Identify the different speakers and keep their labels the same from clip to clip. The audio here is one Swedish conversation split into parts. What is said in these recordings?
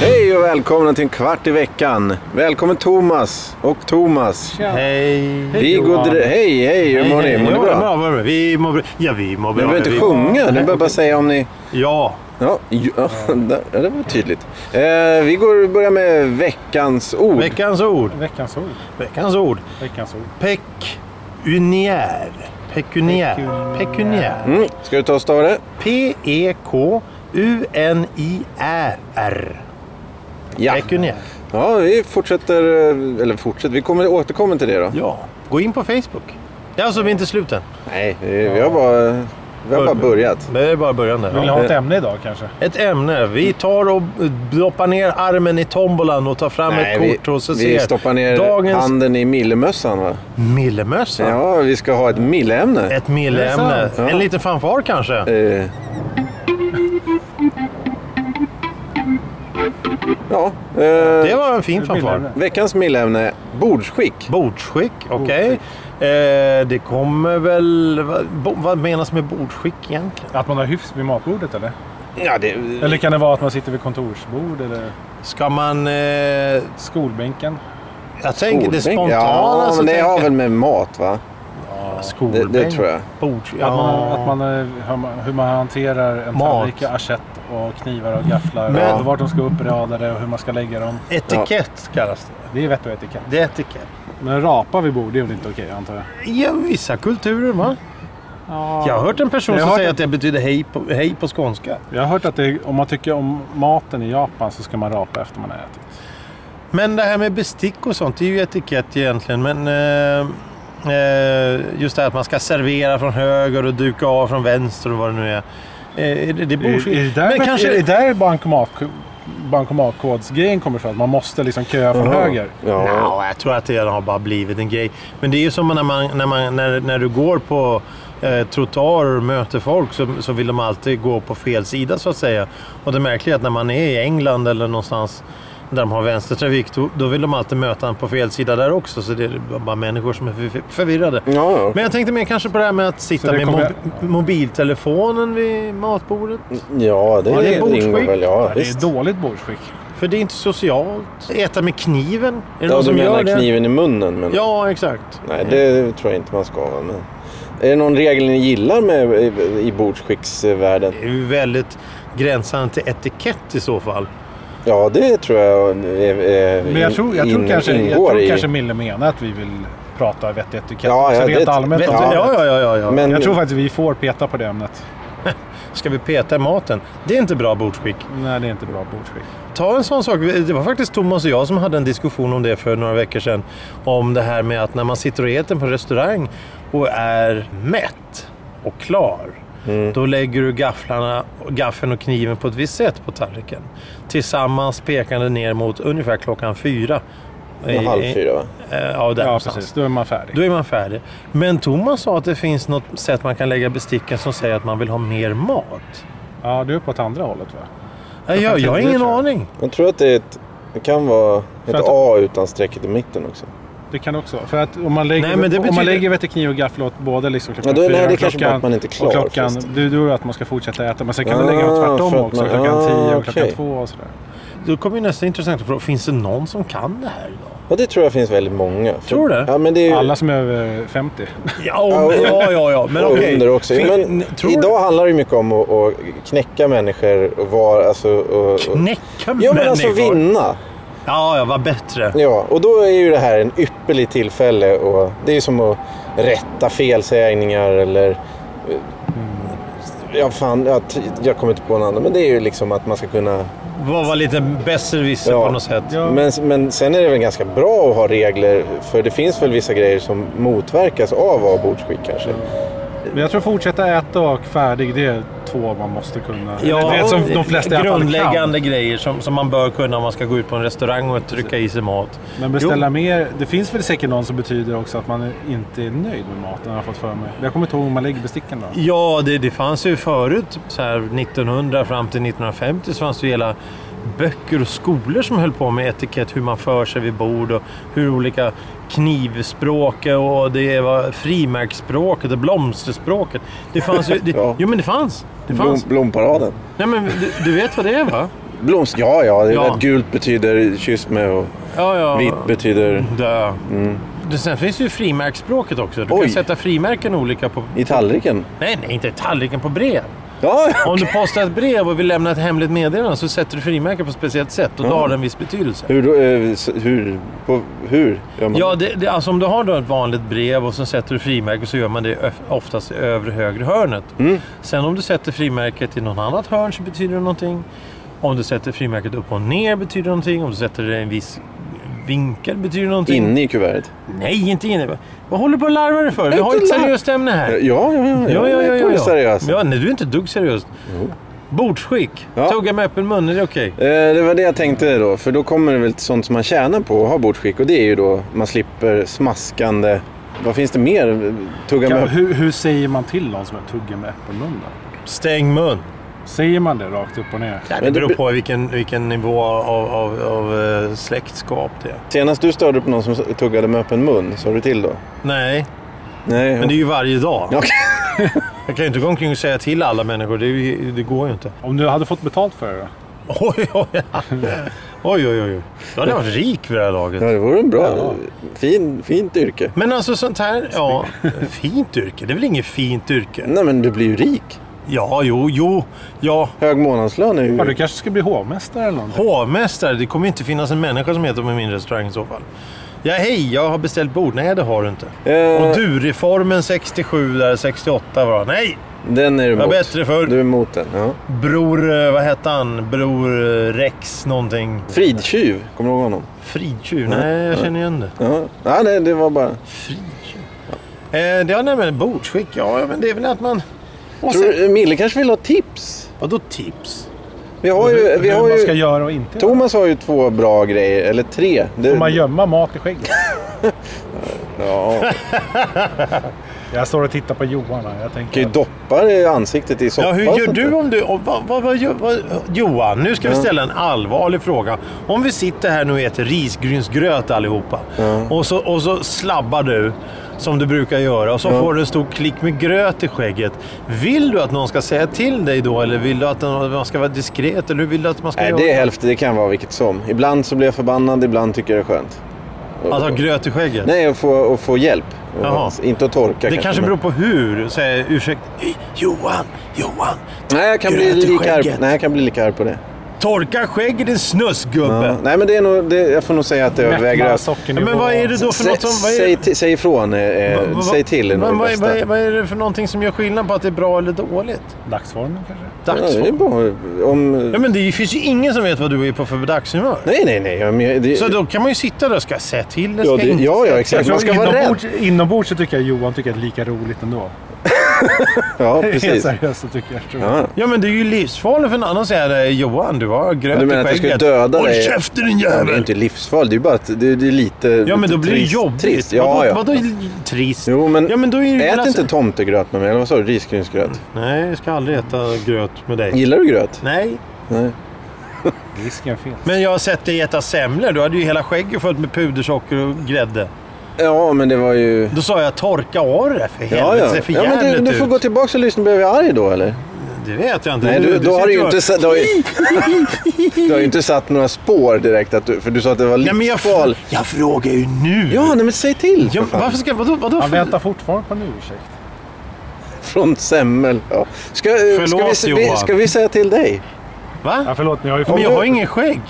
Speaker 1: Hej och välkomna till en kvart i veckan. Välkommen Thomas och Thomas.
Speaker 2: Hej!
Speaker 1: Vi går Hej, hej, hur mår ni? Mår ni bra?
Speaker 2: bra, bra, bra. Vi mår bra. Ja, vi mår
Speaker 1: Ni
Speaker 2: bra.
Speaker 1: behöver inte
Speaker 2: Vi-
Speaker 1: sjunga, ni behöver bara säga om ni...
Speaker 2: Ja.
Speaker 1: Ja, ja det var tydligt. Eh, vi går börjar med veckans ord.
Speaker 2: Veckans ord.
Speaker 3: Veckans ord.
Speaker 2: Veckans ord.
Speaker 3: Veckans ord.
Speaker 2: Pekuniär. Pekuniär.
Speaker 3: Pekuniär.
Speaker 2: Pekuniär.
Speaker 1: Mm. Ska du ta och stava det?
Speaker 2: P-E-K-U-N-I-R-R.
Speaker 1: Ja.
Speaker 2: Pekuniär.
Speaker 1: Ja, vi fortsätter, eh, eller fortsätter, vi kommer återkommer till det då.
Speaker 2: Ja. Gå in på Facebook. Ja, alltså vi är inte slut än.
Speaker 1: Nej, vi vi har bara, vi har bara börjat.
Speaker 2: Det är bara början där.
Speaker 3: Vill ni ha ett ämne idag kanske?
Speaker 2: Ett ämne. Vi tar och doppar ner armen i tombolan och tar fram
Speaker 1: Nej,
Speaker 2: ett
Speaker 1: vi,
Speaker 2: kort och så
Speaker 1: vi
Speaker 2: ser
Speaker 1: stoppar ner
Speaker 2: dagens
Speaker 1: handen i millemössan va?
Speaker 2: millemössa.
Speaker 1: Ja, vi ska ha ett milleämne.
Speaker 2: Ett milleämne.
Speaker 1: Ja.
Speaker 2: En liten fanfar kanske.
Speaker 1: Eh. Ja, eh,
Speaker 2: Det var en fin fanfar.
Speaker 1: veckans milleämne, bordsskick.
Speaker 2: Bordsskick, okej. Eh, det kommer väl... Vad, vad menas med bordsskick egentligen?
Speaker 3: Att man har hyfs vid matbordet eller?
Speaker 1: Ja, det,
Speaker 3: Eller kan det vara att man sitter vid kontorsbord eller
Speaker 2: Ska man... Eh,
Speaker 3: skolbänken?
Speaker 2: jag tänker det
Speaker 1: Skolbänk?
Speaker 2: spontana.
Speaker 1: Ja, men det har väl med mat va? Det,
Speaker 2: Skolbänk.
Speaker 1: det tror jag.
Speaker 3: Att man,
Speaker 2: ja.
Speaker 3: att man, eh, hur man, hur man hanterar en
Speaker 2: Mat.
Speaker 3: tallrik, assiett och knivar och gafflar.
Speaker 2: Men-
Speaker 3: och vart de ska uppradade och hur man ska lägga dem.
Speaker 2: Etikett kallas det.
Speaker 3: Det är vett och etikett.
Speaker 2: Det är etikett.
Speaker 3: Men rapa vid bord det är väl inte okej antar jag?
Speaker 2: Ja, vissa kulturer va?
Speaker 3: Ja.
Speaker 2: Jag har hört en person som säger
Speaker 3: hört-
Speaker 2: att det betyder hej på, hej på skånska.
Speaker 3: Jag har hört att det, om man tycker om maten i Japan så ska man rapa efter man har ätit.
Speaker 2: Men det här med bestick och sånt, det är ju etikett egentligen. Men eh, eh, just det här att man ska servera från höger och duka av från vänster och vad det nu är. Eh, är det, det är
Speaker 3: Är, det där,
Speaker 2: Men kanske...
Speaker 3: är det där bankomat, bankomatkodsgrejen kommer ifrån? Att man måste liksom köa från
Speaker 1: Jaha.
Speaker 3: höger?
Speaker 1: Ja.
Speaker 2: Nja, jag tror att det har bara blivit en grej. Men det är ju som när, man, när, man, när, när du går på eh, trottoarer och möter folk så, så vill de alltid gå på fel sida så att säga. Och det märkliga är att när man är i England eller någonstans där de har vänstertrafik då, då vill de alltid möta en på fel sida där också. Så det är bara människor som är förvi- förvirrade.
Speaker 1: Ja, ja.
Speaker 2: Men jag tänkte mer kanske på det här med att sitta med mob- mobiltelefonen vid matbordet.
Speaker 1: ja, det,
Speaker 2: Ja, det är bordsskick.
Speaker 1: väl. Ja,
Speaker 3: det är dåligt bordsskick.
Speaker 2: För det är inte socialt. Äta med kniven. Är det
Speaker 1: Ja,
Speaker 2: någon
Speaker 1: du
Speaker 2: som
Speaker 1: menar
Speaker 2: gör det?
Speaker 1: kniven i munnen? Men...
Speaker 2: Ja, exakt.
Speaker 1: Nej, det tror jag inte man ska. Men... Är det någon regel ni gillar med i, i bordsskicksvärlden?
Speaker 2: Det är ju väldigt gränsande till etikett i så fall.
Speaker 1: Ja, det tror jag är, är,
Speaker 3: Men jag tror, jag tror,
Speaker 1: in-
Speaker 3: kanske, jag tror
Speaker 1: i...
Speaker 3: kanske Mille menar att vi vill prata vettig etikett.
Speaker 1: Ja, ja,
Speaker 3: rent
Speaker 1: det-
Speaker 3: allmänt.
Speaker 2: Vet,
Speaker 3: om
Speaker 2: ja,
Speaker 3: det.
Speaker 2: ja, ja, ja, ja.
Speaker 1: Men-
Speaker 3: Jag tror faktiskt vi får peta på det ämnet.
Speaker 2: Ska vi peta i maten? Det är inte bra bordsskick.
Speaker 3: Nej, det är inte bra bordsskick.
Speaker 2: Ta en sån sak. Det var faktiskt Thomas och jag som hade en diskussion om det för några veckor sedan. Om det här med att när man sitter och äter på restaurang och är mätt och klar.
Speaker 1: Mm.
Speaker 2: Då lägger du gafflarna, gaffeln och kniven på ett visst sätt på tallriken. Tillsammans pekande ner mot ungefär klockan fyra.
Speaker 1: Ja, halv fyra va?
Speaker 2: Eh, Ja, där
Speaker 3: Ja, precis. Då är man färdig.
Speaker 2: Då är man färdig. Men Thomas sa att det finns något sätt man kan lägga besticken som säger att man vill ha mer mat.
Speaker 3: Ja, du är på ett andra hållet va?
Speaker 2: Jag, jag, jag har ingen aning.
Speaker 1: Jag tror att det, är ett, det kan vara ett
Speaker 3: att-
Speaker 1: A utan strecket i mitten också.
Speaker 3: Det kan också vara. För att om man lägger,
Speaker 2: Nej, men det
Speaker 3: om
Speaker 2: betyder-
Speaker 3: man lägger vete kniv och gaffel åt både liksom klockan
Speaker 1: Ja, då-
Speaker 3: fyra
Speaker 1: nej, det
Speaker 3: och
Speaker 1: kanske bara
Speaker 3: klockan,
Speaker 1: att man inte är klar
Speaker 3: och klockan,
Speaker 1: först.
Speaker 3: det, är det att man ska fortsätta äta. Men sen kan
Speaker 1: Ah,
Speaker 3: du lägga dem tvärtom
Speaker 1: att
Speaker 3: också.
Speaker 1: man-
Speaker 3: klockan
Speaker 1: ah,
Speaker 3: tio och klockan två och sådär.
Speaker 2: Då kommer ju nästa intressanta fråga. Finns det någon som kan det här idag?
Speaker 1: Ja, det tror jag finns väldigt många. För-
Speaker 2: Tror du det?
Speaker 1: Ja, men det är ju...
Speaker 3: Alla som är över 50.
Speaker 2: Ja, om, ja, ja, ja. Men okej.
Speaker 1: under också.
Speaker 2: Fin-
Speaker 1: Men
Speaker 2: tror
Speaker 1: idag handlar det ju mycket om att, att knäcka människor och vara... Alltså, och, och,
Speaker 2: Knäcka
Speaker 1: ja, men alltså
Speaker 2: människor.
Speaker 1: vinna.
Speaker 2: Ja, ja, vad bättre.
Speaker 1: Ja, och då är ju det här en ypperlig tillfälle. Och det är ju som att rätta felsägningar eller... Ja, fan, jag, jag kommer inte på någon annan. Men det är ju liksom att man ska kunna...
Speaker 2: Var, var lite besserwisser
Speaker 1: Ja.
Speaker 2: på något sätt.
Speaker 3: Ja.
Speaker 1: Men, men sen är det väl ganska bra att ha regler. För det finns väl vissa grejer som motverkas av avbordsskick kanske.
Speaker 3: Men jag tror fortsätta äta och färdig, det två man måste kunna.
Speaker 2: Ja,
Speaker 3: det som de flesta i alla fall
Speaker 2: grundläggande grejer som, som man bör kunna om man ska gå ut på en restaurang och trycka i sig mat.
Speaker 3: Men beställa mer. Det finns väl säkert någon som betyder också att man inte är nöjd med maten har jag fått för mig. Jag kommer inte ihåg hur man lägger besticken då.
Speaker 2: Ja, det, det fanns ju förut, så här 1900 fram till 1950, så fanns det ju hela böcker och skolor som höll på med etikett, hur man för sig vid bord och hur olika knivspråk och det var frimärksspråket och blomsterspråket. Det fanns ju... Det,
Speaker 1: Ja.
Speaker 2: Jo, men det fanns. Det
Speaker 1: Blom,
Speaker 2: fanns.
Speaker 1: blomparaden.
Speaker 2: Nej, men du, du vet vad det är va?
Speaker 1: Bloms, ja, ja, det
Speaker 2: Ja.
Speaker 1: gult betyder kyss med och
Speaker 2: Ja, ja.
Speaker 1: vitt betyder
Speaker 2: Dö. Det, sen finns ju frimärksspråket också. Du
Speaker 1: Oj.
Speaker 2: kan sätta frimärken olika på...
Speaker 1: i tallriken.
Speaker 2: Nej, nej, inte tallriken på brev.
Speaker 1: Ja,
Speaker 2: Om du postar ett brev och vill lämna ett hemligt meddelande så sätter du frimärken på ett speciellt sätt och då
Speaker 1: Ja.
Speaker 2: har det en viss betydelse.
Speaker 1: hur, då, eh, hur, på, hur gör man
Speaker 2: Ja, det, det, alltså om du har då ett vanligt brev och så sätter du frimärke så gör man det oftast i övre högra hörnet.
Speaker 1: Mm.
Speaker 2: Sen om du sätter frimärket i något annat hörn så betyder det någonting. Om du sätter frimärket upp och ner betyder det någonting. Om du sätter det i en viss vinkel betyder det någonting.
Speaker 1: Inne i kuvertet?
Speaker 2: Nej, inte inne. Vad håller du på att larva dig för? Vi har ju ett seriöst ämne här.
Speaker 1: Ja, ja, ja.
Speaker 2: Ja, ja, ja. Ja,
Speaker 1: det
Speaker 2: ja. nej, du är inte dugg seriös. Bordsskick.
Speaker 1: Ja.
Speaker 2: Tugga med öppen mun, är det okej?
Speaker 1: Eh, Det var det jag tänkte då, för då kommer det väl till sånt som man tjänar på att ha bordsskick och det är ju då man slipper smaskande... Vad finns det mer? Tugga med...
Speaker 3: hur, hur säger man till någon som är tuggar med öppen mun då?
Speaker 2: Stäng mun.
Speaker 3: Säger man det rakt upp och ner?
Speaker 2: Ja, det beror
Speaker 1: be-
Speaker 2: på vilken, vilken nivå av, av, av eh, släktskap det är.
Speaker 1: Senast du störde på någon som tuggade med öppen mun, sa du till då?
Speaker 2: Nej,
Speaker 1: Nej.
Speaker 2: men det är ju varje dag.
Speaker 1: Ja,
Speaker 2: Jag kan ju inte gå omkring och säga till alla människor. Det, det går ju inte.
Speaker 3: Om du hade fått betalt för det då?
Speaker 2: Oj, oj, oj. oj, oj, oj. Då hade jag varit rik vid det här laget.
Speaker 1: Ja, det vore en bra,
Speaker 3: Ja.
Speaker 1: fin, fint yrke.
Speaker 2: Men alltså sånt här, ja. Fint yrke. Det är väl inget fint yrke?
Speaker 1: Nej, men du blir ju rik.
Speaker 2: Ja, jo, jo. Ja,
Speaker 1: Hög månadslön är ju...
Speaker 3: Ja, du kanske ska bli hovmästare eller någonting?
Speaker 2: hovmästare. Det kommer inte finnas en människa som heter på min restaurang i så fall. Ja, hej, jag har beställt bord. Nej, det har du inte.
Speaker 1: Eh,
Speaker 2: Och du-reformen 67, där 68 var Nej!
Speaker 1: Den är du
Speaker 2: Var
Speaker 1: emot.
Speaker 2: bättre förr.
Speaker 1: Du är emot den. Ja.
Speaker 2: Bror, eh, vad hette han? Bror eh, Rex någonting.
Speaker 1: Fridtjuv, kommer du ihåg honom?
Speaker 2: Fridtjuv? Nej, jag känner igen det.
Speaker 1: Ja. ja, nej, det var bara...
Speaker 2: Fridtjuv? Eh, det har nämligen bordsskick. Ja, men det är väl att man... Och
Speaker 1: Tror
Speaker 2: sen,
Speaker 1: du, Mille kanske vill ha tips?
Speaker 2: vadå tips?
Speaker 1: Vi har ju... Vi
Speaker 3: hur
Speaker 1: har
Speaker 3: man ska
Speaker 1: ju
Speaker 3: göra och inte.
Speaker 1: Thomas har ju två bra grejer, eller tre. Det,
Speaker 3: Får man gömma mat i skägget?
Speaker 1: ja,
Speaker 3: Jag står och tittar på Johan här. Jag
Speaker 1: kan ju
Speaker 3: tänker...
Speaker 1: doppa det i ansiktet i soppa
Speaker 2: Ja, hur gör du om du... och Vad, vad, vad, Johan, nu ska vi ställa en allvarlig fråga. Om vi sitter här nu och äter risgrynsgröt allihopa
Speaker 1: Ja.
Speaker 2: och, så, och så slabbar du som du brukar göra och så
Speaker 1: Ja.
Speaker 2: får du en stor klick med gröt i skägget. Vill du att någon ska säga till dig då eller vill du att man ska vara diskret? Eller hur vill du att man ska
Speaker 1: Nej,
Speaker 2: göra?
Speaker 1: det är hälften. Det kan vara vilket som. Ibland så blir jag förbannad, ibland tycker jag det är skönt.
Speaker 2: Att ha gröt i skägget?
Speaker 1: Nej, att få, att få hjälp.
Speaker 2: Jaha.
Speaker 1: Inte att torka
Speaker 2: det kanske
Speaker 1: men-
Speaker 2: beror på hur. Säg ursäkta. Johan, Johan.
Speaker 1: Nej, jag kan, bli lika arg, nej, jag kan bli lika arg på det.
Speaker 2: Torka skägget din snuskgubbe.
Speaker 1: Ja. Nej, men det är nog, det, jag får nog säga att det överväger
Speaker 3: sockernivå.
Speaker 2: Men vad är det då för något som... Vad är,
Speaker 1: säg, ti- säg ifrån, eh, eh,
Speaker 2: vad- vad-
Speaker 1: säg till är nog
Speaker 2: vad, vad, är, vad är det för någonting som gör skillnad på att det är bra eller dåligt?
Speaker 3: Dagsformen kanske?
Speaker 1: Ja, det är
Speaker 2: Dagsform.
Speaker 1: bara om...
Speaker 2: Ja, men det finns ju ingen som vet vad du är på för dagshumör.
Speaker 1: Nej, nej, nej. Men, det,
Speaker 2: Så då kan man ju sitta där och ska säga till det, ska
Speaker 1: Ja, det-
Speaker 2: inte
Speaker 1: ja, ja, exakt. Man ska vara
Speaker 3: inombords, inombords så tycker jag Johan tycker att det är lika roligt ändå.
Speaker 1: Ja, precis.
Speaker 3: seriöst så tycker jag. Tror jag.
Speaker 1: Ja.
Speaker 2: Ja, men det är ju livsfarligt för en annan att säga. Johan, du har gröt
Speaker 1: Du menar att jag ska
Speaker 2: skägget.
Speaker 1: döda
Speaker 2: Håll
Speaker 1: dig?
Speaker 2: käften din
Speaker 1: Ja, Det är
Speaker 2: jävel!
Speaker 1: inte livsfarligt, det är bara att det, det är lite
Speaker 2: Ja, men
Speaker 1: lite
Speaker 2: då blir det jobbigt.
Speaker 1: Trist. Ja,
Speaker 2: vadå,
Speaker 1: ja.
Speaker 2: vadå trist?
Speaker 1: Jo, men,
Speaker 2: Ja, men då är det
Speaker 1: ät
Speaker 2: hela-
Speaker 1: inte tomtegröt med mig. Eller vad sa du? Risgrynsgröt.
Speaker 2: Nej, jag ska aldrig äta gröt med dig.
Speaker 1: Gillar du gröt?
Speaker 2: Nej,
Speaker 1: Nej.
Speaker 3: Risken finns.
Speaker 2: men jag har sett dig äta semlor. Du hade ju hela skägget fullt med pudersocker och grädde.
Speaker 1: Ja, men det var ju...
Speaker 2: Då sa jag torka av det för helvete.
Speaker 1: Ja, ja.
Speaker 2: Det ser för
Speaker 1: ja men
Speaker 2: jävligt
Speaker 1: du, du får
Speaker 2: ut.
Speaker 1: gå tillbaka och lyssna. Blev jag arg då eller?
Speaker 2: Det vet jag inte.
Speaker 1: Nej, du, då har du ju inte,
Speaker 2: och-
Speaker 1: sa- du har ju, du har ju inte satt några spår direkt. Att du, för du sa att det var
Speaker 2: men jag,
Speaker 1: livsfarligt.
Speaker 2: jag frågar ju nu.
Speaker 1: Ja, nej, men säg till
Speaker 2: Ja, varför ska... Vadå? vadå
Speaker 3: Han väntar fortfarande på en ursäkt.
Speaker 1: Från semmel. Ja. Ska, eh, ska,
Speaker 2: Förlåt,
Speaker 1: vi, vi, ska vi säga till dig?
Speaker 2: Va?
Speaker 3: Ja, förlåt, men jag har ju
Speaker 2: Men jag
Speaker 1: du-
Speaker 2: har ingen skägg.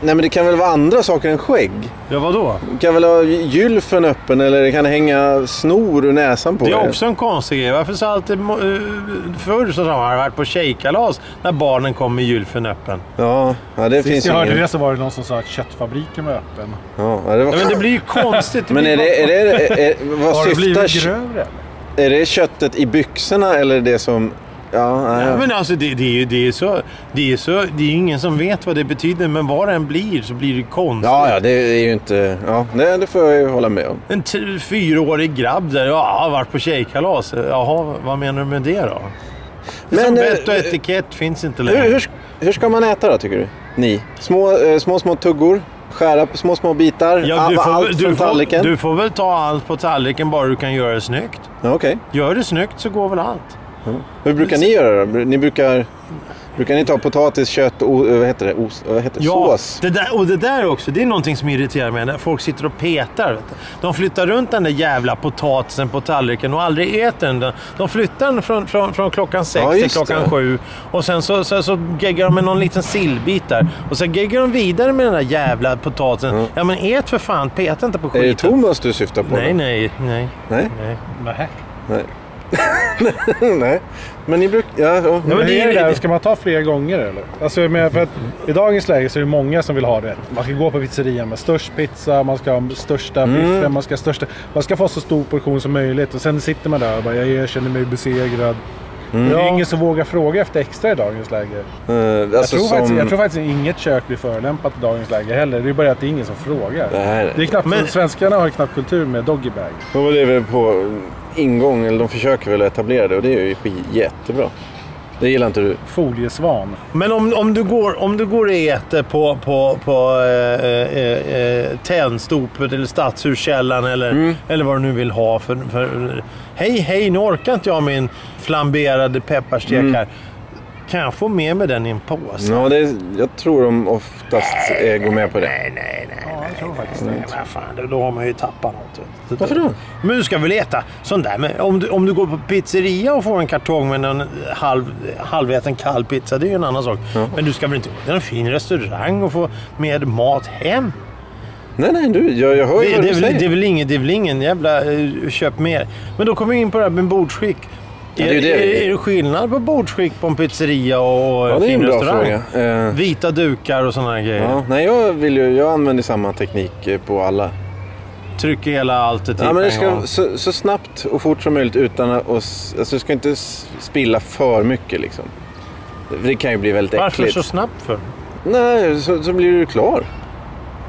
Speaker 1: Nej, men det kan väl vara andra saker än skägg?
Speaker 2: Ja, vadå?
Speaker 1: Du kan väl ha gylfen öppen eller det kan hänga snor ur näsan på
Speaker 2: Det är
Speaker 1: dig.
Speaker 2: också en konstig grej. Varför sa alltid... eh, Förr så sa man varit på tjejkalas när barnen kom med gylfen öppen.
Speaker 1: Ja, ja det
Speaker 3: Sist
Speaker 1: finns
Speaker 3: jag
Speaker 1: ju
Speaker 3: hörde
Speaker 1: ingen...
Speaker 3: det så var det någon som sa att köttfabriken var öppen.
Speaker 1: Ja, det var...
Speaker 2: Ja, men det blir ju konstigt. Det
Speaker 1: Men är det, är det, är, är, vad
Speaker 3: Har det blivit
Speaker 1: syftar...
Speaker 3: grövre eller?
Speaker 1: Är det köttet i byxorna eller det som Ja, nej,
Speaker 2: Ja, men alltså det, det, är ju, det, är så, det är så... Det är ingen som vet vad det betyder, men vad det än blir så blir det konstigt.
Speaker 1: Ja, ja, det är ju inte... Ja, det, det får jag ju hålla med om.
Speaker 2: En t- fyraårig grabb där, ja, har varit på tjejkalas. Jaha, vad menar du med det då?
Speaker 1: Men,
Speaker 2: som
Speaker 1: eh,
Speaker 2: vett och etikett finns inte längre.
Speaker 1: Hur, hur, hur ska man äta då, tycker du? Ni? Små, eh, små, små tuggor? Skära på små, små bitar?
Speaker 2: Ja, du, får,
Speaker 1: allt
Speaker 2: väl- du, får, du får väl ta allt på tallriken bara du kan göra det snyggt.
Speaker 1: Okej.
Speaker 2: Gör det snyggt så går väl allt.
Speaker 1: Hur brukar ni göra då? Ni brukar... Brukar ni ta potatis, kött och o- vad heter det? Os, vad heter det? sås?
Speaker 2: Det där, och det där också, det är någonting som irriterar mig. När folk sitter och petar. Vet du. De flyttar runt den där jävla potatisen på tallriken och aldrig äter den. De flyttar den från, från, från klockan sex
Speaker 1: Ja,
Speaker 2: till klockan
Speaker 1: det.
Speaker 2: sju. Och sen så, så, så geggar de med någon liten sillbit där. Och sen geggar de vidare med den där jävla potatisen. Ja men ät för fan, peta inte på
Speaker 1: Är det
Speaker 2: skiten.
Speaker 1: Thomas du syftar på?
Speaker 2: Nej,
Speaker 1: då?
Speaker 2: nej, nej.
Speaker 1: Nej?
Speaker 2: nej.
Speaker 3: Nej.
Speaker 1: Nej. Men ni brukar... Ja, ja.
Speaker 2: men
Speaker 3: Men
Speaker 2: det
Speaker 3: det
Speaker 2: är-
Speaker 3: är det där, ska man ta flera gånger eller? Alltså, jag menar, för att I dagens läge så är det många som vill ha det. Man ska gå på pizzerian med störst pizza, man ska ha största
Speaker 1: Mm.
Speaker 3: biffen, man ska, ha största, man ska få så stor portion som möjligt. Och sen sitter man där och bara, jag erkänner mig besegrad.
Speaker 1: Mm.
Speaker 3: Det är ingen som vågar fråga efter extra i dagens läge. Jag,
Speaker 1: alltså
Speaker 3: tror faktiskt,
Speaker 1: som...
Speaker 3: jag tror faktiskt inget kök blir förolämpat i dagens läge heller. Det är bara att det är ingen som frågar.
Speaker 1: Det här
Speaker 3: Det är knappt,
Speaker 2: Men-
Speaker 3: Svenskarna har knappt kultur med doggybag.
Speaker 1: De var det väl på ingång, eller de försöker väl etablera det och det är ju jättebra. Det gillar inte du?
Speaker 3: Foliesvan.
Speaker 2: Men om, om, du går, om du går och äter på, på, på eh, eh, eh, Tennstopet eller Stadshuskällaren eller,
Speaker 1: Mm.
Speaker 2: eller vad du nu vill ha. För, för, hej, hej, nu orkar inte jag min flamberade pepparstek
Speaker 1: Mm.
Speaker 2: här. Kan jag få med mig den i en påse?
Speaker 1: Ja, det är, jag tror de oftast är, går med på det.
Speaker 2: Nej, nej, nej.
Speaker 3: Ja, jag tror faktiskt
Speaker 2: nej,
Speaker 3: det.
Speaker 2: fan, då- då har man ju tappat något.
Speaker 1: Varför då?
Speaker 2: Men du ska väl äta sån där. Men om, du, om du går på pizzeria och får en kartong med en halv, halväten kall pizza, det är ju en annan sak. Men du ska väl inte gå till en fin restaurang och få med mat hem?
Speaker 1: Nej, nej, du, jag, jag hör ju
Speaker 2: Det,
Speaker 1: vad
Speaker 2: det,
Speaker 1: du
Speaker 2: är väl,
Speaker 1: säger.
Speaker 2: det, är väl ingen, det är väl ingen jävla uh, köp mer. Men då kommer vi in på det här med bordsskick.
Speaker 1: Ja, det är det.
Speaker 2: är, är det skillnad på bordsskick på en pizzeria och
Speaker 1: Ja, det är en bra
Speaker 2: restaurang?
Speaker 1: fråga. Eh,
Speaker 2: Vita dukar och sådana grejer.
Speaker 1: ja, nej, jag, vill ju, jag använder samma teknik eh, på alla.
Speaker 2: Trycker hela alltet
Speaker 1: Ja,
Speaker 2: typ
Speaker 1: men det ska så, så snabbt och fort som möjligt utan att... Alltså, du ska inte spilla för mycket liksom. Det kan ju bli väldigt
Speaker 2: Varför
Speaker 1: äckligt.
Speaker 2: så snabbt för?
Speaker 1: Nej, så, så blir du klar.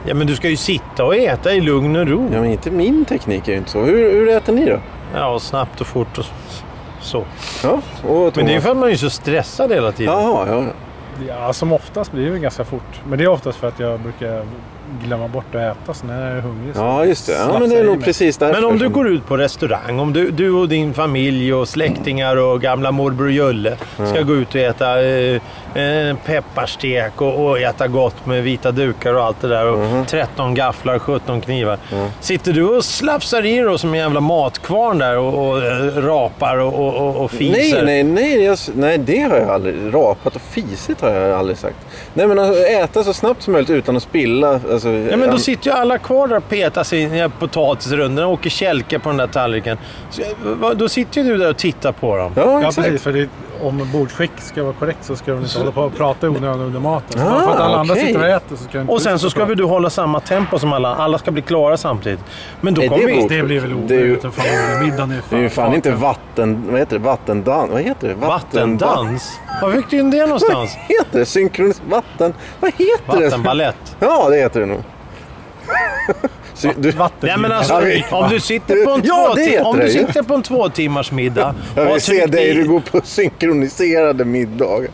Speaker 2: Ja, men du ska ju sitta och äta i lugn och ro.
Speaker 1: Ja, men inte min teknik är ju inte så. Hur, hur äter ni då?
Speaker 2: Ja, snabbt och fort och så.
Speaker 1: Ja, och
Speaker 2: Men det är ju för att man är så stressad hela tiden.
Speaker 1: Jaha, ja.
Speaker 3: Ja, som oftast blir det ganska fort. Men det är oftast för att jag brukar glömma bort att äta. Så när jag är hungrig så
Speaker 1: Ja, just det. Ja, men det är nog precis därför.
Speaker 2: Men om du går ut på restaurang, om du, du och din familj och släktingar och gamla morbror Julle ska gå ut och äta eh, pepparstek och, och äta gott med vita dukar och allt det där. Och 13 gafflar, 17 knivar. Sitter du och slafsar i dig som en jävla matkvarn där och, och eh, rapar och, och, och, fiser?
Speaker 1: Nej, nej, nej, jag, nej, det har jag aldrig. Rapat och fisit har jag aldrig sagt. Nej, men alltså, äta så snabbt som möjligt utan att spilla. Alltså,
Speaker 2: Ja, men då sitter ju alla kvar där och petar sina potatisrundor och åker kälke på den där tallriken. Så, vad- då sitter ju du där och tittar på dem.
Speaker 1: Ja,
Speaker 3: Ja,
Speaker 1: exakt.
Speaker 3: precis. För det, om bordsskick ska vara korrekt så ska de inte hålla på och prata i onödan under maten. Så
Speaker 1: Ah,
Speaker 3: för att alla andra
Speaker 1: okej.
Speaker 3: sitter och äter så inte
Speaker 2: Och sen så ska väl du hålla samma tempo som alla. Alla ska bli klara samtidigt. Men då kommer
Speaker 1: det
Speaker 2: vi...
Speaker 3: Det blir väl
Speaker 1: Det är ju-
Speaker 3: omöjligt. Fan, middagen är
Speaker 1: Det är ju fan inte vatten... Vad heter det? Vattendans? Vad heter det?
Speaker 2: Vattendans? Var fick du in det
Speaker 1: Vad
Speaker 2: någonstans?
Speaker 1: heter det? Synkronis... Vatten... Vad heter det?
Speaker 2: Vattenbalett.
Speaker 1: Ja, det heter det nog. Du...
Speaker 2: Nej men alltså, om du sitter på en,
Speaker 1: Ja,
Speaker 2: två, om du sitter på en två timmars middag
Speaker 1: Jag vill se dig,
Speaker 2: i-
Speaker 1: du går på synkroniserade middagar.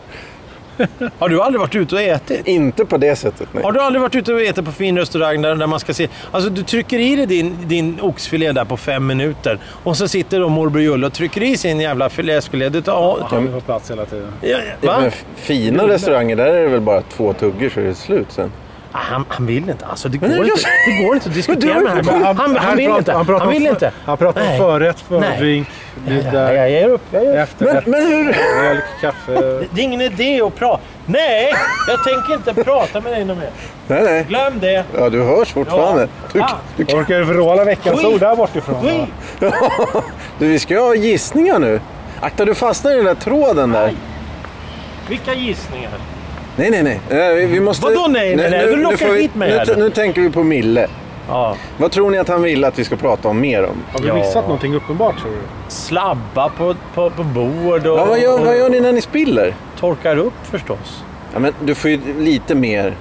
Speaker 2: Har du aldrig varit ute och ätit?
Speaker 1: Inte på det sättet, nej.
Speaker 2: Har du aldrig varit ute och ätit på fin restaurang där, där man ska se... Alltså du trycker i dig din, din oxfilé där på fem minuter och så sitter då morbror Julle och trycker i sin jävla filéskilé. Det tar...
Speaker 3: Han är på plats hela tiden.
Speaker 2: Ja, ja,
Speaker 1: Ja,
Speaker 2: va?
Speaker 1: men fina restauranger, där är det väl bara två tuggor så är det slut sen.
Speaker 2: Ah, Han, han vill inte. Alltså det går, inte, det går inte att diskutera med honom. Han, han,
Speaker 3: här
Speaker 2: vill
Speaker 3: pratar-
Speaker 2: inte.
Speaker 3: Han, pratar
Speaker 2: Han vill
Speaker 3: om,
Speaker 2: inte.
Speaker 3: Han pratar om förrätt, fördrink,
Speaker 2: Ja,
Speaker 3: middag,
Speaker 2: jag ger upp. Jag ger upp.
Speaker 3: efterrätt,
Speaker 1: Men, men hur...
Speaker 3: mjölk, kaffe.
Speaker 2: Det är ingen idé att prata. Nej, jag tänker inte prata med dig något mer.
Speaker 1: Nej, nej.
Speaker 2: Glöm det.
Speaker 1: Ja, du hörs fortfarande. Du,
Speaker 2: Ah.
Speaker 1: du,
Speaker 3: Orkar du vråla veckans ord där bortifrån?
Speaker 2: Skit.
Speaker 1: du, vi ska ha gissningar nu. Akta, du fastnar i den där tråden där.
Speaker 2: Vilka gissningar?
Speaker 1: Nej, nej, nej. Eh, Vi, vi måste...
Speaker 2: Vadå nej, nej, nej?
Speaker 1: nu-
Speaker 2: Du lockar hit mig
Speaker 1: nu,
Speaker 2: här.
Speaker 1: nu tänker vi på Mille.
Speaker 2: Ja.
Speaker 1: Vad tror ni att han vill att vi ska prata om mer om?
Speaker 3: Har vi
Speaker 2: Ja.
Speaker 3: missat någonting uppenbart tror du?
Speaker 2: Slabba på, på, på bord och,
Speaker 1: Ja, vad, gör,
Speaker 2: och
Speaker 1: vad gör ni när ni spiller?
Speaker 2: torkar upp förstås.
Speaker 1: Ja, men du får ju lite mer...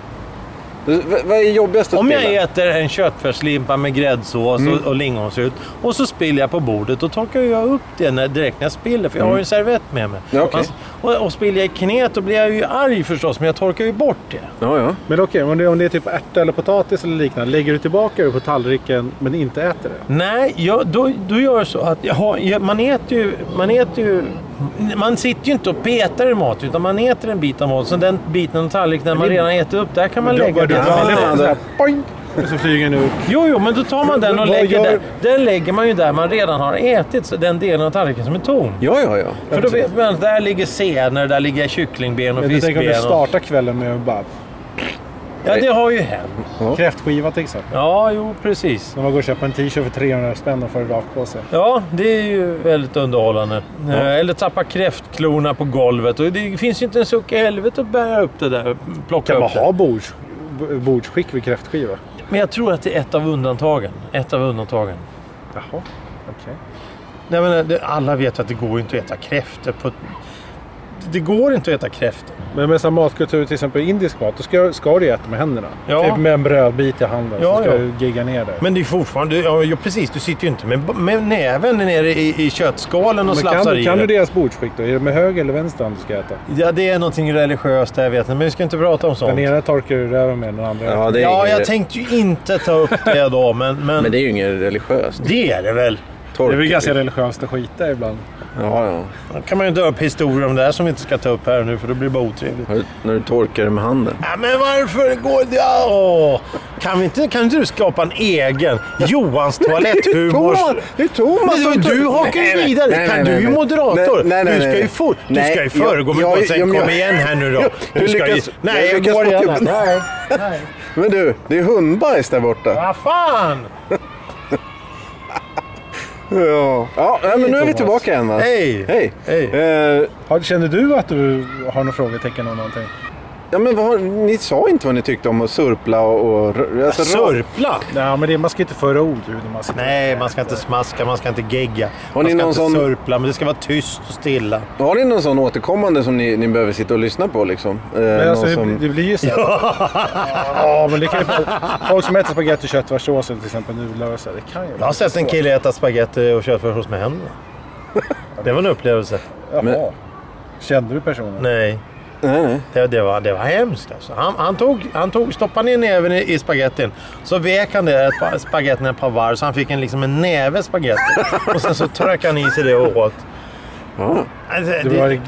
Speaker 1: V- Vad är jobbigast att
Speaker 2: Om jag
Speaker 1: spilla?
Speaker 2: äter en köttfärslimpa med gräddsås
Speaker 1: Mm.
Speaker 2: och, och lingonsylt och så spiller jag på bordet, då torkar jag upp det när, direkt när jag spiller, för jag har ju en servett med mig.
Speaker 1: Mm. Ja, okej.
Speaker 2: och, och spiller jag i knät, då blir jag ju arg förstås, men jag torkar ju bort det.
Speaker 1: Ja, ja.
Speaker 3: Men okej, om, det, om det är typ ärta eller potatis eller liknande. Lägger du tillbaka det på tallriken men inte äter det?
Speaker 2: Nej, jag, då, då gör jag så att jag har, jag, man äter ju... Man äter ju... Man sitter ju inte och petar i mat, utan man äter en bit av mat. Så den biten av tallriken när man redan ätit upp, där kan man lägga det-
Speaker 3: så här, boing, Och så flyger den ut.
Speaker 2: Jo, jo, men då tar man den och
Speaker 3: Vad
Speaker 2: lägger
Speaker 3: gör-
Speaker 2: där. Den lägger man ju där man redan har ätit, så den delen av tallriken som är tom.
Speaker 1: Ja, ja, ja.
Speaker 2: För då vet man att där ligger senor, där ligger kycklingben och
Speaker 3: Men du tänker om du
Speaker 2: fiskben. Och...
Speaker 3: startar kvällen med bara
Speaker 2: Ja, det har ju hänt.
Speaker 1: Ja.
Speaker 3: kräftskiva till exempel.
Speaker 2: Ja, jo, precis.
Speaker 3: När man går och köper en t-shirt för 300 spänn och får det rakt på sig.
Speaker 2: Ja, det är ju väldigt underhållande. Eh, Eller tappa kräftklorna på golvet. Och det finns ju inte en suck i helvete att bära upp det där. Plocka
Speaker 3: Kan man
Speaker 2: upp det.
Speaker 3: ha bords, bordsskick vid kräftskiva?
Speaker 2: Men jag tror att det är ett av undantagen. Ett av undantagen.
Speaker 3: Jaha, okej.
Speaker 2: Nej, men alla vet att det går inte att äta kräftor på... Det går inte att äta kräftor.
Speaker 3: Men med matkultur, till exempel indisk mat, då ska, ska du äta med händerna.
Speaker 2: Ja.
Speaker 3: Typ med en brödbit i handen
Speaker 2: Ja,
Speaker 3: så ska
Speaker 2: ja.
Speaker 3: du gigga ner det.
Speaker 2: Men det är fortfarande... Ja, ja, precis. Du sitter ju inte med, med näven nere i, i köttskalen och slafsar
Speaker 3: kan, du-
Speaker 2: i
Speaker 3: kan du
Speaker 2: det.
Speaker 3: deras bordsskick då? Är det med höger eller vänster hand du ska äta?
Speaker 2: Ja, det är någonting religiöst där, jag vet inte. Men vi ska inte prata om sånt.
Speaker 3: Den ena torkar du röven med, den andra
Speaker 1: Ja, det är
Speaker 2: Ja,
Speaker 1: ingen-
Speaker 2: jag tänkte ju inte ta upp det då, men... Men,
Speaker 1: Men det är ju inget religiöst.
Speaker 2: det är det väl?
Speaker 3: Det är väl ganska religiöst att skita ibland.
Speaker 1: Ja, ja.
Speaker 2: Då kan man ju dra upp historier om det här som vi inte ska ta upp här nu, för då blir det bara otrevligt.
Speaker 1: Du- När du torkar det med handen.
Speaker 2: Ja, men varför går det... Åh, kan, vi inte, kan inte du skapa en egen Johans toaletthumor?
Speaker 1: Det är Thomas
Speaker 2: Men du, du hakar ju vidare. kan du är ju moderator.
Speaker 1: Nej, nej,
Speaker 2: du ska
Speaker 1: nej.
Speaker 2: ju, få, du
Speaker 1: Nej,
Speaker 2: ska ju föregå med
Speaker 1: jag-
Speaker 2: gott
Speaker 1: jag-
Speaker 2: Kom igen här nu då.
Speaker 1: Du
Speaker 2: Du ska ju, nej,
Speaker 1: jag
Speaker 2: går
Speaker 1: till-
Speaker 2: Nej, nej.
Speaker 1: Men du, det är hundbajs där borta.
Speaker 2: Vad fan!
Speaker 1: Ja, ja nej, men nu är vi tillbaka igen va?
Speaker 2: Hej!
Speaker 1: Hej!
Speaker 2: Hej.
Speaker 1: Eh,
Speaker 3: Har, känner du att du har några frågetecken om någonting?
Speaker 1: Ja, men vad, ni sa inte vad ni tyckte om att surpla och... och alltså,
Speaker 2: Surpla?
Speaker 3: Nej, men det, man ska inte föra ord när man sitter
Speaker 2: Nej, man ska inte smaska, man ska inte gegga.
Speaker 1: Har
Speaker 2: man
Speaker 1: ni
Speaker 2: ska
Speaker 1: någon
Speaker 2: inte
Speaker 1: sån-
Speaker 2: surpla, men det ska vara tyst och stilla.
Speaker 1: Har ni någon sån återkommande som ni, ni behöver sitta och lyssna på liksom? Eh,
Speaker 3: Men alltså,
Speaker 1: som...
Speaker 3: det blir ju så. Ja, men det kan ju Folk som äter spagetti och köttfärssås till exempel nudlar och så. Det kan ju
Speaker 2: Jag har sett en kille äta spagetti och köttfärssås med händerna. Det var en upplevelse.
Speaker 3: Jaha.
Speaker 1: Men-
Speaker 3: Kände du personen?
Speaker 2: Nej,
Speaker 1: Nej, nej.
Speaker 2: det, det, var, det var hemskt alltså. Han, han, tog, han tog, stoppade ner näven i, i spagettin. Så vek han det, ett par- spagettin ett par varv så han fick en, liksom en näve spagetti. Och sen så tryckte han i sig det och åt.
Speaker 1: Ja.
Speaker 2: Alltså,
Speaker 3: Det
Speaker 2: det,
Speaker 3: var,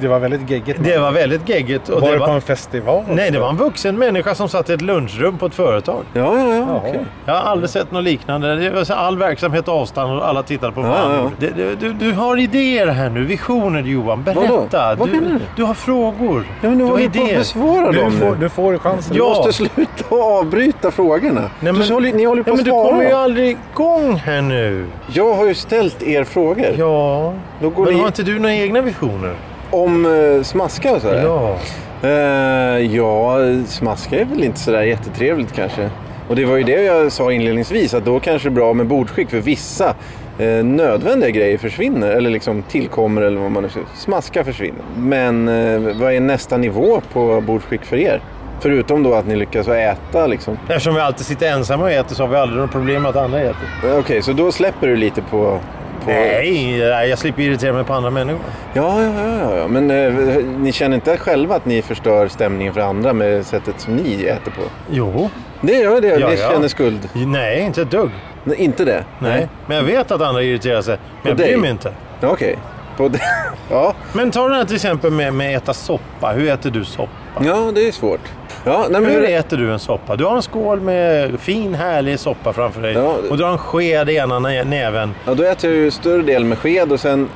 Speaker 3: det var väldigt geggigt.
Speaker 2: det var väldigt geggigt. Och
Speaker 3: var
Speaker 2: det
Speaker 3: det på
Speaker 2: var,
Speaker 3: en festival?
Speaker 2: nej, det var en vuxen människa som satt i ett lunchrum på ett företag.
Speaker 1: Ja, ja, ja. Okej.
Speaker 2: Jag har aldrig sett något liknande. Det var så all verksamhet avstannade och alla tittade på
Speaker 1: Ja,
Speaker 2: varandra.
Speaker 1: ja.
Speaker 2: Det- det- Du, du har idéer här nu, visioner Johan. Berätta.
Speaker 1: Vad
Speaker 2: Du,
Speaker 1: menar du?
Speaker 2: du har frågor.
Speaker 1: Ja, men nu
Speaker 2: du har
Speaker 1: vi på att
Speaker 2: idéer.
Speaker 1: besvara
Speaker 3: Nu
Speaker 1: dem
Speaker 3: får,
Speaker 1: nu.
Speaker 3: nu får du chansen.
Speaker 1: Du
Speaker 2: Ja.
Speaker 1: måste sluta avbryta frågorna.
Speaker 2: Nej, men-
Speaker 1: du, håller, ni håller på
Speaker 2: Ja,
Speaker 1: att
Speaker 2: men du
Speaker 1: svara.
Speaker 2: kommer ju aldrig igång här nu.
Speaker 1: Jag har ju ställt er frågor.
Speaker 2: Ja,
Speaker 1: Då går
Speaker 2: men
Speaker 1: ni
Speaker 2: har inte du några egna visioner?
Speaker 1: om uh, smaska och sådär.
Speaker 2: Ja.
Speaker 1: Eh, ja, smaska är väl inte sådär jättetrevligt kanske. Och det var ju det jag sa inledningsvis, att då kanske det är bra med bordsskick för vissa eh, nödvändiga grejer försvinner, eller liksom tillkommer eller vad man nu säger. Smaska försvinner. Men eh, vad är nästa nivå på bordsskick för er? Förutom då att ni lyckas äta liksom.
Speaker 2: Eftersom vi alltid sitter ensamma och äter så har vi aldrig något problem med att andra äter.
Speaker 1: Eh, Okej, så då släpper du lite på...
Speaker 2: Nej, nej, jag slipper irritera mig på andra människor.
Speaker 1: Ja, ja, ja, ja. Men eh, ni känner inte själva att ni förstör stämningen för andra med sättet som ni äter på?
Speaker 2: Jo.
Speaker 1: Det gör det,
Speaker 2: Ja,
Speaker 1: ni
Speaker 2: ja.
Speaker 1: känner skuld.
Speaker 2: Nej, inte ett dugg.
Speaker 1: Nej, inte det?
Speaker 2: Nej. Men jag vet att andra irriterar sig. Men jag bryr mig inte.
Speaker 1: Okej. Det. Ja.
Speaker 2: Men ta den här till exempel med, med äta soppa. Hur äter du soppa?
Speaker 1: ja, det är svårt. Ja, nej, men
Speaker 2: Hur äter du en soppa? Du har en skål med fin härlig soppa framför dig.
Speaker 1: Ja.
Speaker 2: Och du har en sked i ena nä- näven.
Speaker 1: Ja, då äter jag ju större del med sked och sen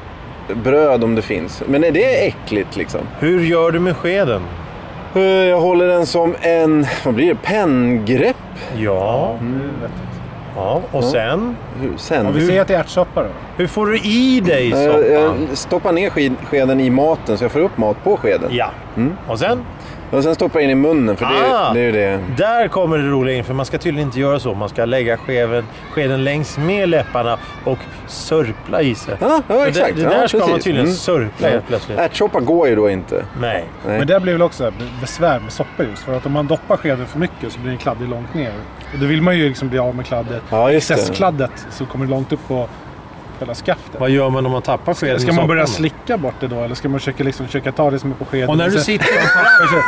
Speaker 1: bröd om det finns. Men är det äckligt liksom?
Speaker 2: Hur gör du med skeden?
Speaker 1: Eh, Jag håller den som en, vad blir det, penngrepp?
Speaker 2: Ja.
Speaker 3: Vet
Speaker 2: ja. Och sen?
Speaker 1: Hur-
Speaker 3: jag.
Speaker 1: Sen?
Speaker 3: Om vi säger att det är ärtsoppa då?
Speaker 2: Hur får du i dig
Speaker 1: Jag, jag
Speaker 2: soppan?
Speaker 1: stoppar ner sked, skeden i maten så jag får upp mat på skeden.
Speaker 2: Ja.
Speaker 1: Mm.
Speaker 2: Och sen?
Speaker 1: Och sen stoppa in i munnen, för det,
Speaker 2: Ah!
Speaker 1: det är ju det.
Speaker 2: Där kommer det roliga in, för man ska tydligen inte göra så. Man ska lägga skeden, skeden längs med läpparna och sörpla i sig.
Speaker 1: Ja, ja
Speaker 2: För
Speaker 1: exakt.
Speaker 2: Det, det
Speaker 1: ja,
Speaker 2: där ska man
Speaker 1: precis.
Speaker 2: tydligen
Speaker 1: Mm.
Speaker 2: sörpla helt plötsligt.
Speaker 1: Ärtsoppa går ju då inte.
Speaker 2: Nej.
Speaker 1: Nej.
Speaker 3: Men det blir väl också besvär med soppa just. För att om man doppar skeden för mycket så blir den kladdig långt ner. Och då vill man ju liksom bli av med kladdet.
Speaker 1: Ja, just det.
Speaker 3: Excesskladdet så kommer det långt upp på själva skaftet.
Speaker 2: Vad gör man om man tappar skeden
Speaker 3: Ska man börja slicka bort det då? Eller ska man försöka, liksom, försöka ta det som är på skeden?
Speaker 2: Och när du,
Speaker 3: Sen-
Speaker 2: sitter,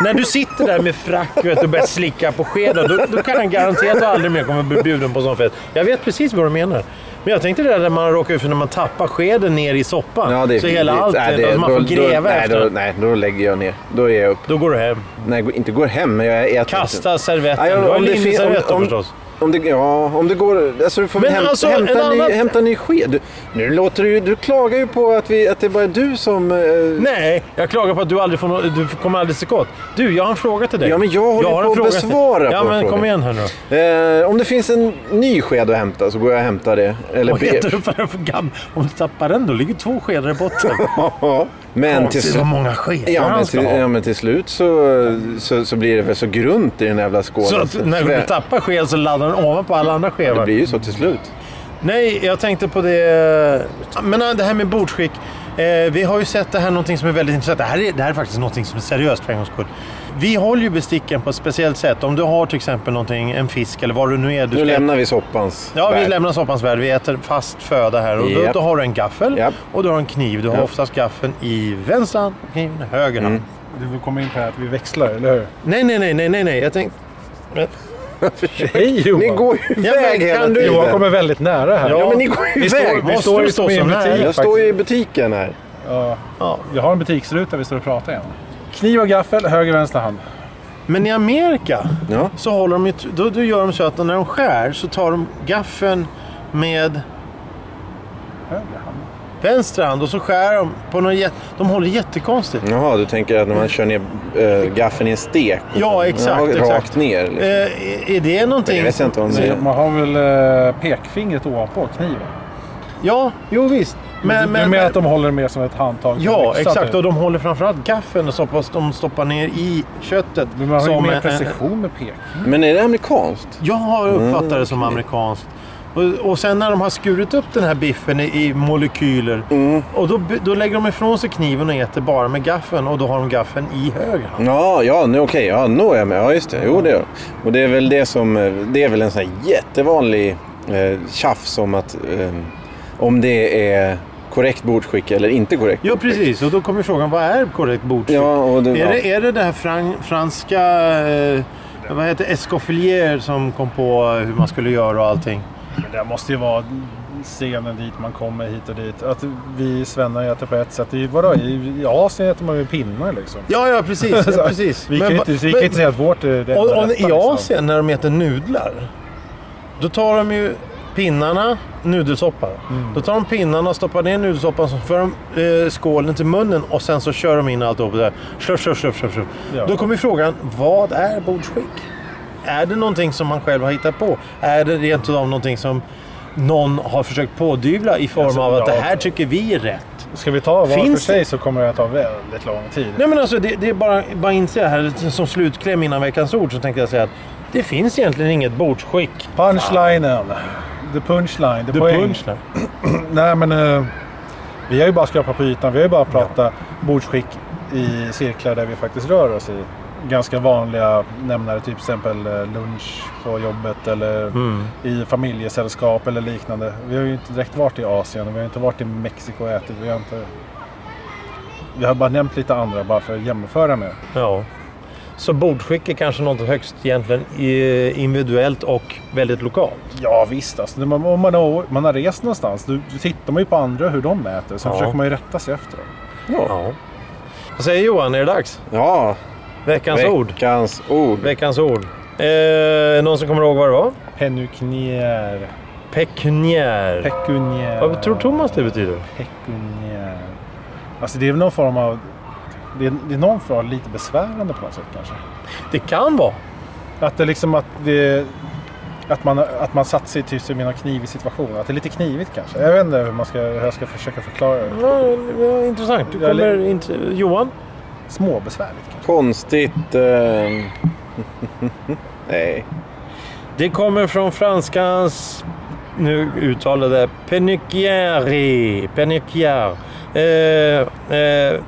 Speaker 2: när du sitter där med frack vet, du, och börjar slicka på skeden, då, då kan jag garantera att du aldrig mer kommer bli bjuden på sån fest. Jag vet precis vad du menar. Men jag tänkte det där när man råkar ut för när man tappar skeden ner i soppan.
Speaker 1: Ja, det är
Speaker 2: så hela
Speaker 1: vidrigt.
Speaker 2: allt,
Speaker 1: Nej, det-
Speaker 2: alltså man får
Speaker 1: då-
Speaker 2: gräva
Speaker 1: då, nej,
Speaker 2: efter.
Speaker 1: då, nej, då lägger jag ner. Då är jag upp.
Speaker 2: Då går du hem.
Speaker 1: Nej, inte går hem, men jag äter
Speaker 2: Kasta servetten.
Speaker 1: Ja, ja,
Speaker 2: du har
Speaker 1: det om-
Speaker 2: förstås.
Speaker 1: Om det, ja, om det går... Alltså du får
Speaker 2: Men
Speaker 1: häm,
Speaker 2: alltså,
Speaker 1: hämta,
Speaker 2: en
Speaker 1: ny,
Speaker 2: annan-
Speaker 1: hämta en ny sked. Du, nu låter du. Du klagar ju på att, vi, att det bara är du som... eh,
Speaker 2: Nej, jag klagar på att du aldrig får nå- du kommer aldrig till skott. Du, jag har en fråga till dig.
Speaker 1: Ja, men jag håller
Speaker 2: har
Speaker 1: på att
Speaker 2: fråga till-
Speaker 1: besvara
Speaker 2: Ja, men kom igen här nu.
Speaker 1: Eh, om det finns en ny sked att hämta så går jag och hämtar det. Eller
Speaker 2: Vad heter du för gammal? Om du tappar den, då ligger två skedar i botten.
Speaker 1: Men till,
Speaker 2: Konstigt
Speaker 1: sl-
Speaker 2: vad många skedar
Speaker 1: ja, men till, ja, men till slut så, så, så blir det väl så grunt i den jävla skålen.
Speaker 2: Så att när du tappar sked så laddar den ovanpå alla andra
Speaker 1: Det
Speaker 2: skedar.
Speaker 1: blir ju så till slut.
Speaker 2: Nej, jag tänkte på det... Men äh, det här med bordsskick. Eh, vi har ju sett det här någonting som är väldigt intressant. Det här är, det här är faktiskt någonting som är seriöst för en gångs skull. Vi håller ju besticken på ett speciellt sätt. Om du har till exempel någonting, en fisk eller vad det nu är. Du
Speaker 1: Nu
Speaker 2: ska-
Speaker 1: lämnar vi soppans
Speaker 2: Ja, vi
Speaker 1: värld.
Speaker 2: lämnar soppans värld. Vi äter fast föda här. Och då,
Speaker 1: Japp.
Speaker 2: då har du en gaffel
Speaker 1: Japp.
Speaker 2: och du har en kniv. Du har
Speaker 1: Ja.
Speaker 2: oftast gaffeln i vänster hand och kniven i höger hand.
Speaker 1: Mm.
Speaker 3: Du vill komma in på det här att vi växlar, eller hur?
Speaker 2: Nej, nej, nej, nej, nej, nej. Jag tänkte...
Speaker 3: Hej Johan!
Speaker 1: Ni går ju
Speaker 2: Ja, men
Speaker 1: iväg
Speaker 2: kan
Speaker 1: hela tiden.
Speaker 3: Johan kommer väldigt nära här.
Speaker 2: Ja,
Speaker 1: men ni går ju
Speaker 3: vi
Speaker 1: iväg.
Speaker 3: står, vi står ju
Speaker 2: stå
Speaker 3: som i butik
Speaker 1: Jag står ju i butiken här.
Speaker 3: Ja,
Speaker 2: Ja.
Speaker 3: jag har en butiksruta vi står och pratar igen. Kniv och gaffel, höger vänster hand.
Speaker 2: Men i Amerika
Speaker 1: Ja.
Speaker 2: så håller de ju, då, då gör de så att när de skär så tar de gaffeln med
Speaker 3: Höger.
Speaker 2: Vänster hand och så skär de på något jätte... De håller jättekonstigt.
Speaker 1: Jaha, du tänker att när man kör ner äh, gaffeln i en stek? och
Speaker 2: Ja, exakt,
Speaker 1: Rakt
Speaker 2: exakt.
Speaker 1: ner. Liksom.
Speaker 2: Eh, är det någonting...
Speaker 1: Det vet jag inte om det är.
Speaker 3: Man har väl eh, pekfingret ovanpå kniven?
Speaker 2: Ja, jo visst.
Speaker 3: Men,
Speaker 2: Men,
Speaker 3: du
Speaker 2: men,
Speaker 3: menar att de håller mer som ett handtag?
Speaker 2: Ja, exakt.
Speaker 3: typ?
Speaker 2: Och de håller framförallt gaffeln och så pass de stoppar ner i köttet.
Speaker 3: Men man har ju mer
Speaker 2: en-
Speaker 3: precision med pekfingret.
Speaker 1: Men är det amerikanskt?
Speaker 2: Jag har uppfattat
Speaker 1: Mm,
Speaker 2: det som
Speaker 1: okej.
Speaker 2: amerikanskt. Och, och sen när de har skurit upp den här biffen i, i molekyler.
Speaker 1: Mm.
Speaker 2: Och då, då lägger de ifrån sig kniven och äter bara med gaffeln. Och då har de gaffeln i höger hand.
Speaker 1: Ja, ja, nu okej. Ja, nu är jag med. Ja, just det. Jo, det gör de. Och det är väl det som... eh, Det är väl en sån här jättevanlig eh, tjafs om att... Eh, om det är korrekt bordsskick eller inte korrekt
Speaker 2: Ja, precis. Och då kommer frågan, vad är korrekt bordsskick?
Speaker 1: Ja, och det,
Speaker 2: Är,
Speaker 1: ja.
Speaker 2: det, är det det här fran, franska... Eh, vad heter Escoffier som kom på hur man skulle göra och allting?
Speaker 3: Men det måste ju vara scenen dit man kommer hit och dit. Att vi svennar äter på ett sätt. Vadå, i, I Asien äter man med pinnar liksom.
Speaker 2: Ja, ja precis. Ja, precis.
Speaker 3: Vi kan ju inte, vi kan ju inte säga att vårt är det
Speaker 2: Och,
Speaker 3: rätta,
Speaker 2: I
Speaker 3: liksom.
Speaker 2: Asien när de äter nudlar. Då tar de ju pinnarna, nudelsoppa.
Speaker 3: Mm.
Speaker 2: Då tar de pinnarna och stoppar ner nudelsoppan. Så för de eh, skålen till munnen och sen så kör de in alltihop där. Slurf, slurf, slurf, slurf.
Speaker 3: Ja.
Speaker 2: Då kommer frågan, vad är bordsskick? Är det någonting som man själv har hittat på? Är det rent av någonting som någon har försökt pådyvla i form
Speaker 3: Alltså,
Speaker 2: av att
Speaker 3: ja.
Speaker 2: det här tycker vi är rätt?
Speaker 3: Ska vi ta var
Speaker 2: Finns
Speaker 3: för sig så kommer det att ta väldigt lång tid.
Speaker 2: Nej men alltså det, det är bara, bara inse här som slutkläm innan veckans ord så tänkte jag säga att det finns egentligen inget bordsskick.
Speaker 3: Punchlinen. The punchline. The,
Speaker 2: The
Speaker 3: poäng.
Speaker 2: punchline.
Speaker 3: Nej men eh, vi har ju bara skrapat på ytan. Vi har ju bara pratat bordsskick i cirklar där vi faktiskt rör oss i. Ganska vanliga nämnare, typ till exempel eh, lunch på jobbet eller
Speaker 2: Mm.
Speaker 3: i familjesällskap eller liknande. Vi har ju inte direkt varit i Asien och vi har inte varit i Mexiko och ätit. Vi har, inte... vi har bara nämnt lite andra bara för att jämföra med.
Speaker 2: Ja. Så bordsskick är kanske något högst egentligen individuellt och väldigt lokalt.
Speaker 3: Ja visst, alltså, man, om man har, man har rest någonstans då tittar man ju på andra hur de äter. Sen
Speaker 2: Ja.
Speaker 3: försöker man ju rätta sig efter dem.
Speaker 1: Ja.
Speaker 2: Ja. Vad säger Johan, är det dags?
Speaker 1: ja.
Speaker 2: Veckans ord.
Speaker 1: Veckans ord.
Speaker 2: Veckans ord. Eh, någon som kommer ihåg vad det var?
Speaker 3: Penukniär.
Speaker 2: Pekuniär.
Speaker 3: Pekuniär.
Speaker 2: vad tror Thomas det betyder?
Speaker 3: Pekuniär. Alltså det är väl någon form av... Det är, det är någon form av lite besvärande på något sätt kanske.
Speaker 2: Det kan vara.
Speaker 3: Att det liksom att det... Att man, att man satt sig typ som i någon knivig situation. Att det är lite knivigt kanske. Jag vet inte hur, man ska, hur jag ska försöka förklara det.
Speaker 2: Ja, intressant. Du
Speaker 3: Jag
Speaker 2: kommer inte... Johan?
Speaker 3: Småbesvärligt kanske.
Speaker 1: Konstigt. Eh... Nej.
Speaker 2: Det kommer från franskans, nu uttalade, peniciari. Peniciar. Eh, eh,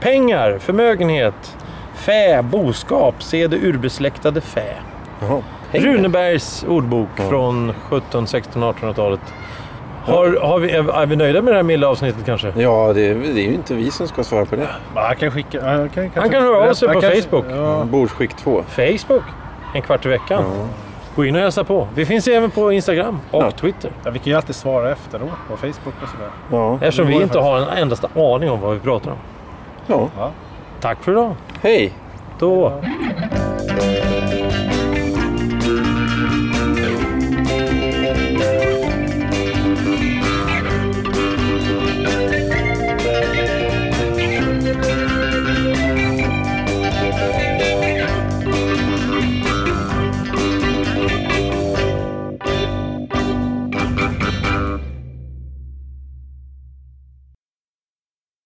Speaker 2: pengar, förmögenhet, fä, boskap, se det urbesläktade fä.
Speaker 1: Jaha.
Speaker 2: Runebergs ordbok
Speaker 1: Ja.
Speaker 2: från 17, 16, 1800-talet. Har, har vi, är, vi nöjda med det här milda avsnittet kanske?
Speaker 1: Ja, det är, det är ju inte vi som ska svara på det.
Speaker 3: Han kan skicka... Han kan,
Speaker 2: Han kan höra av sig på
Speaker 3: kanske-
Speaker 2: Facebook.
Speaker 3: Ja.
Speaker 1: Bordsskick 2.
Speaker 2: Facebook, en kvart i veckan.
Speaker 1: Ja.
Speaker 2: Gå in och hälsa på. Vi finns även på Instagram och
Speaker 1: Ja.
Speaker 2: Twitter.
Speaker 3: Ja, vi kan ju alltid svara efteråt på Facebook och sådär.
Speaker 1: Ja.
Speaker 2: Eftersom vi inte har en endaste aning om vad vi pratar om.
Speaker 1: ja.
Speaker 3: Ja.
Speaker 2: Tack för idag.
Speaker 1: Hej!
Speaker 2: Då.
Speaker 3: Ja.